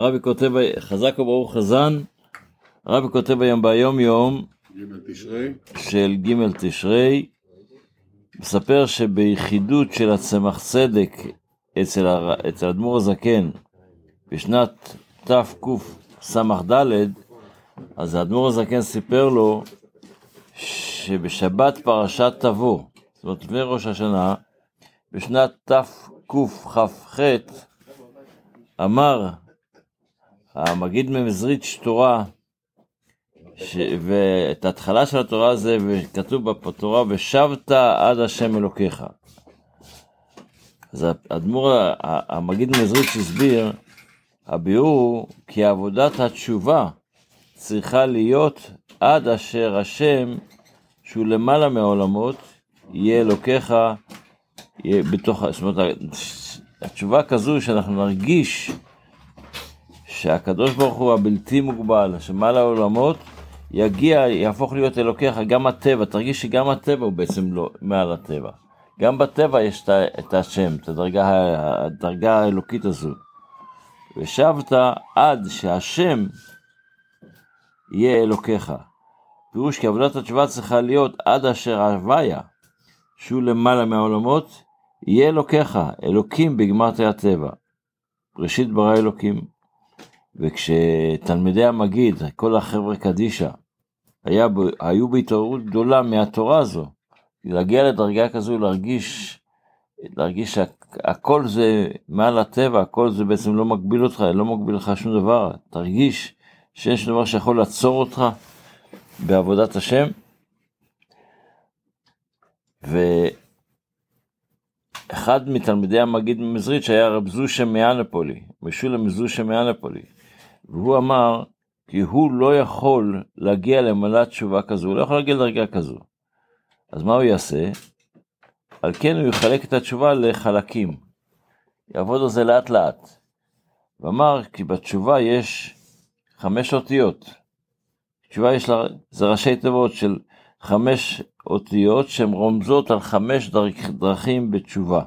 רבי כותב, חזק וברוך חזן, רבי כותב היום ביום יום של ג' תשרי, מספר שביחידות של הצמח צדק אצל, אצל אדמו"ר הזקן בשנת תקס"ד, אז האדמו"ר הזקן סיפר לו שבשבת פרשת תבוא, זאת אומרת לפני ראש השנה, בשנת תקכ"ח, אמר המגיד ממזריץ' תורה, ש... ואת ההתחלה של התורה זה, וכתוב בתורה, ושבת עד השם אלוקיך. אז האדמו"ר, המגיד ממזריץ' הסביר, הביאור כי עבודת התשובה צריכה להיות עד אשר השם, שהוא למעלה מהעולמות, יהיה אלוקיך, יהיה בתוך, זאת אומרת, התשובה כזו שאנחנו נרגיש שהקדוש ברוך הוא הבלתי מוגבל, שמעל העולמות, יגיע, יהפוך להיות אלוקיך, גם הטבע, תרגיש שגם הטבע הוא בעצם לא מעל הטבע. גם בטבע יש את השם, את הדרגה, הדרגה האלוקית הזו. ושבת עד שהשם יהיה אלוקיך. פירוש כי עבודת התשובה צריכה להיות עד אשר הוויה, שהוא למעלה מהעולמות, יהיה אלוקיך, אלוקים בגמרתי הטבע. ראשית ברא אלוקים. וכשתלמידי המגיד, כל החבר'ה קדישא, היה, היו בהתעוררות גדולה מהתורה הזו, להגיע לדרגה כזו, להרגיש, להרגיש שהכל זה מעל הטבע, הכל זה בעצם לא מגביל אותך, לא מגביל לך שום דבר, תרגיש שיש דבר שיכול לעצור אותך בעבודת השם. ואחד מתלמידי המגיד ממזריץ' היה רב זושה מאנפולי, משולם זושה מאנפולי. והוא אמר כי הוא לא יכול להגיע למלאת תשובה כזו, הוא לא יכול להגיע לדרגה כזו. אז מה הוא יעשה? על כן הוא יחלק את התשובה לחלקים. יעבוד על זה לאט לאט. ואמר כי בתשובה יש חמש אותיות. תשובה יש לה, זה ראשי תיבות של חמש אותיות שהן רומזות על חמש דרכים בתשובה.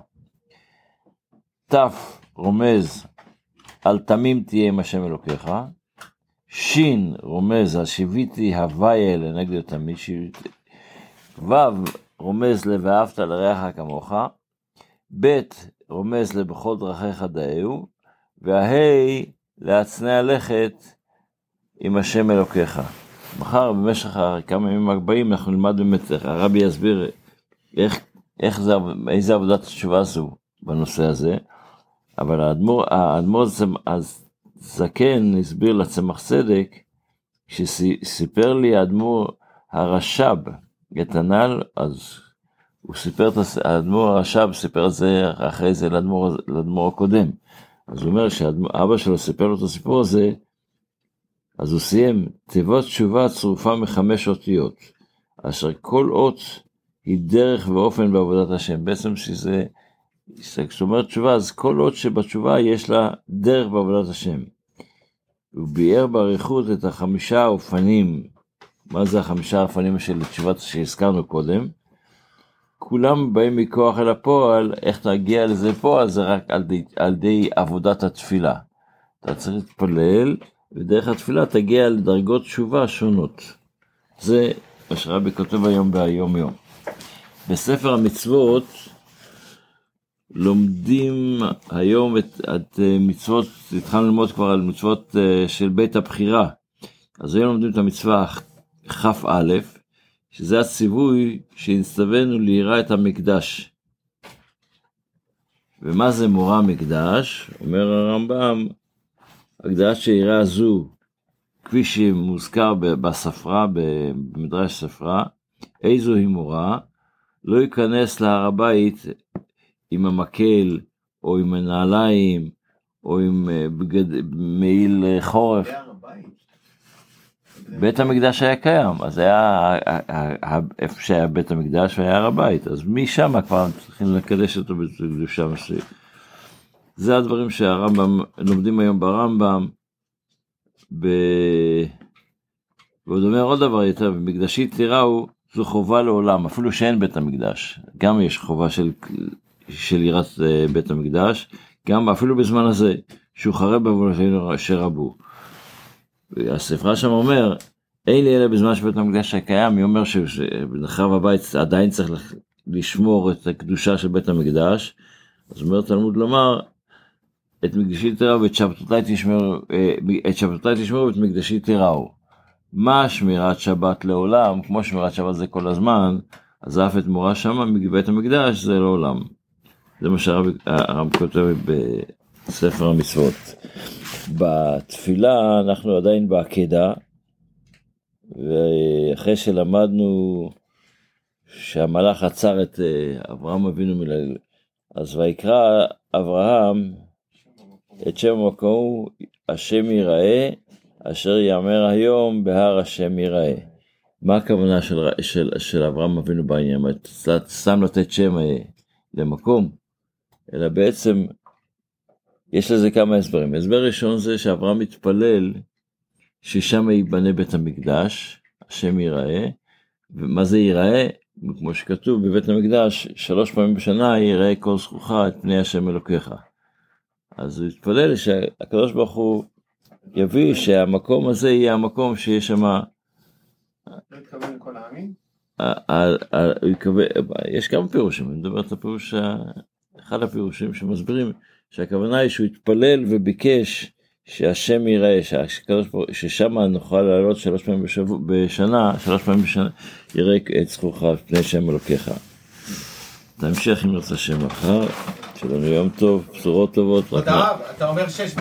ת' רומז על תמים תהיה עם השם אלוקיך. שין רומז על שיוויתי הוויה לנגד התמיד. ו' רומז ל"ואהבת לרעך כמוך". ב' רומז לבכל דרכיך דאהו. והה' להצנע לכת עם השם אלוקיך. מחר במשך כמה ימים הבאים אנחנו נלמד באמת, הרבי יסביר איך, איך זה, איזה עבודת התשובה זו בנושא הזה. אבל האדמו"ר, האדמו"ר הזקן הסביר לצמח צדק, שסיפר לי האדמו"ר הרש"ב את הנ"ל, אז הוא סיפר, האדמו"ר הרש"ב סיפר את זה אחרי זה לאדמו"ר הקודם. אז הוא אומר שאבא שלו סיפר לו את הסיפור הזה, אז הוא סיים, תיבות תשובה צרופה מחמש אותיות, אשר כל אות היא דרך ואופן בעבודת השם. בעצם שזה כשאת אומרת תשובה, אז כל עוד שבתשובה יש לה דרך בעבודת השם. הוא ביאר באריכות את החמישה אופנים, מה זה החמישה אופנים של תשובת שהזכרנו קודם? כולם באים מכוח אל הפועל, איך תגיע לזה פועל זה רק על די, על די עבודת התפילה. אתה צריך להתפלל, ודרך התפילה תגיע לדרגות תשובה שונות. זה מה שרבי כותב היום ביום יום. בספר המצוות, לומדים היום את, את אה, מצוות, התחלנו ללמוד כבר על מצוות אה, של בית הבחירה. אז היום לומדים את המצווה כ"א, שזה הציווי שהצטווינו ליראה את המקדש. ומה זה מורה מקדש? אומר הרמב"ם, הגדרה של יראה זו, כפי שמוזכר בספרה, במדרש ספרה, איזו היא מורה, לא ייכנס להר הבית עם המקל, או עם הנעליים, או עם אה, בגד... מעיל אה, חורף. בית המקדש היה קיים, אז היה איפה שהיה בית המקדש והיה הר הבית, אז משם כבר צריכים לקדש אותו בקדושה מסוימת. זה הדברים שהרמב"ם, לומדים היום ברמב"ם, ב... ועוד אומר עוד דבר יותר, במקדשי תיראו זו חובה לעולם, אפילו שאין בית המקדש, גם יש חובה של של יראת אה, בית המקדש, גם אפילו בזמן הזה, שהוא חרב בעוונותינו אשר רבו. הספרה שם אומר, אין לי אלא בזמן שבית המקדש היה קיים, היא אומר שבחרב הבית עדיין צריך לשמור את הקדושה של בית המקדש, אז אומר תלמוד לומר, את מקדשי תראו ואת שבתותיי תשמרו, אה, את שבתותיי תשמרו ואת מקדשי תראו. מה שמירת שבת לעולם, כמו שמירת שבת זה כל הזמן, אז אף את מורה שמה מבית המקדש זה לעולם. זה מה שהרב כותב בספר המצוות. בתפילה אנחנו עדיין בעקדה, ואחרי שלמדנו שהמלאך עצר את אה, אברהם אבינו מליל, אז ויקרא אברהם את שם המקום השם ייראה, אשר יאמר היום בהר השם ייראה. מה הכוונה של, של, של אברהם אבינו בעניין? סתם לתת שם אה, למקום, אלא בעצם יש לזה כמה הסברים. הסבר ראשון זה שאברהם מתפלל ששם ייבנה בית המקדש, השם ייראה, ומה זה ייראה? כמו שכתוב בבית המקדש, שלוש פעמים בשנה ייראה כל זכוכה את פני השם אלוקיך. אז הוא התפלל שהקדוש ברוך הוא יביא שהמקום הזה יהיה המקום שיש שם... לא התכוון לכל העמים? יש כמה פירושים, אני מדבר את הפירוש, אחד הפירושים שמסבירים שהכוונה היא שהוא התפלל וביקש שהשם יראה, ששם נוכל לעלות שלוש פעמים בשבוע, בשנה, שלוש פעמים בשנה, יראה את זכורך פני שם אלוקיך. נמשיך אם נרצה שם מחר, שלנו יום טוב, בשורות טובות. אתה אומר שש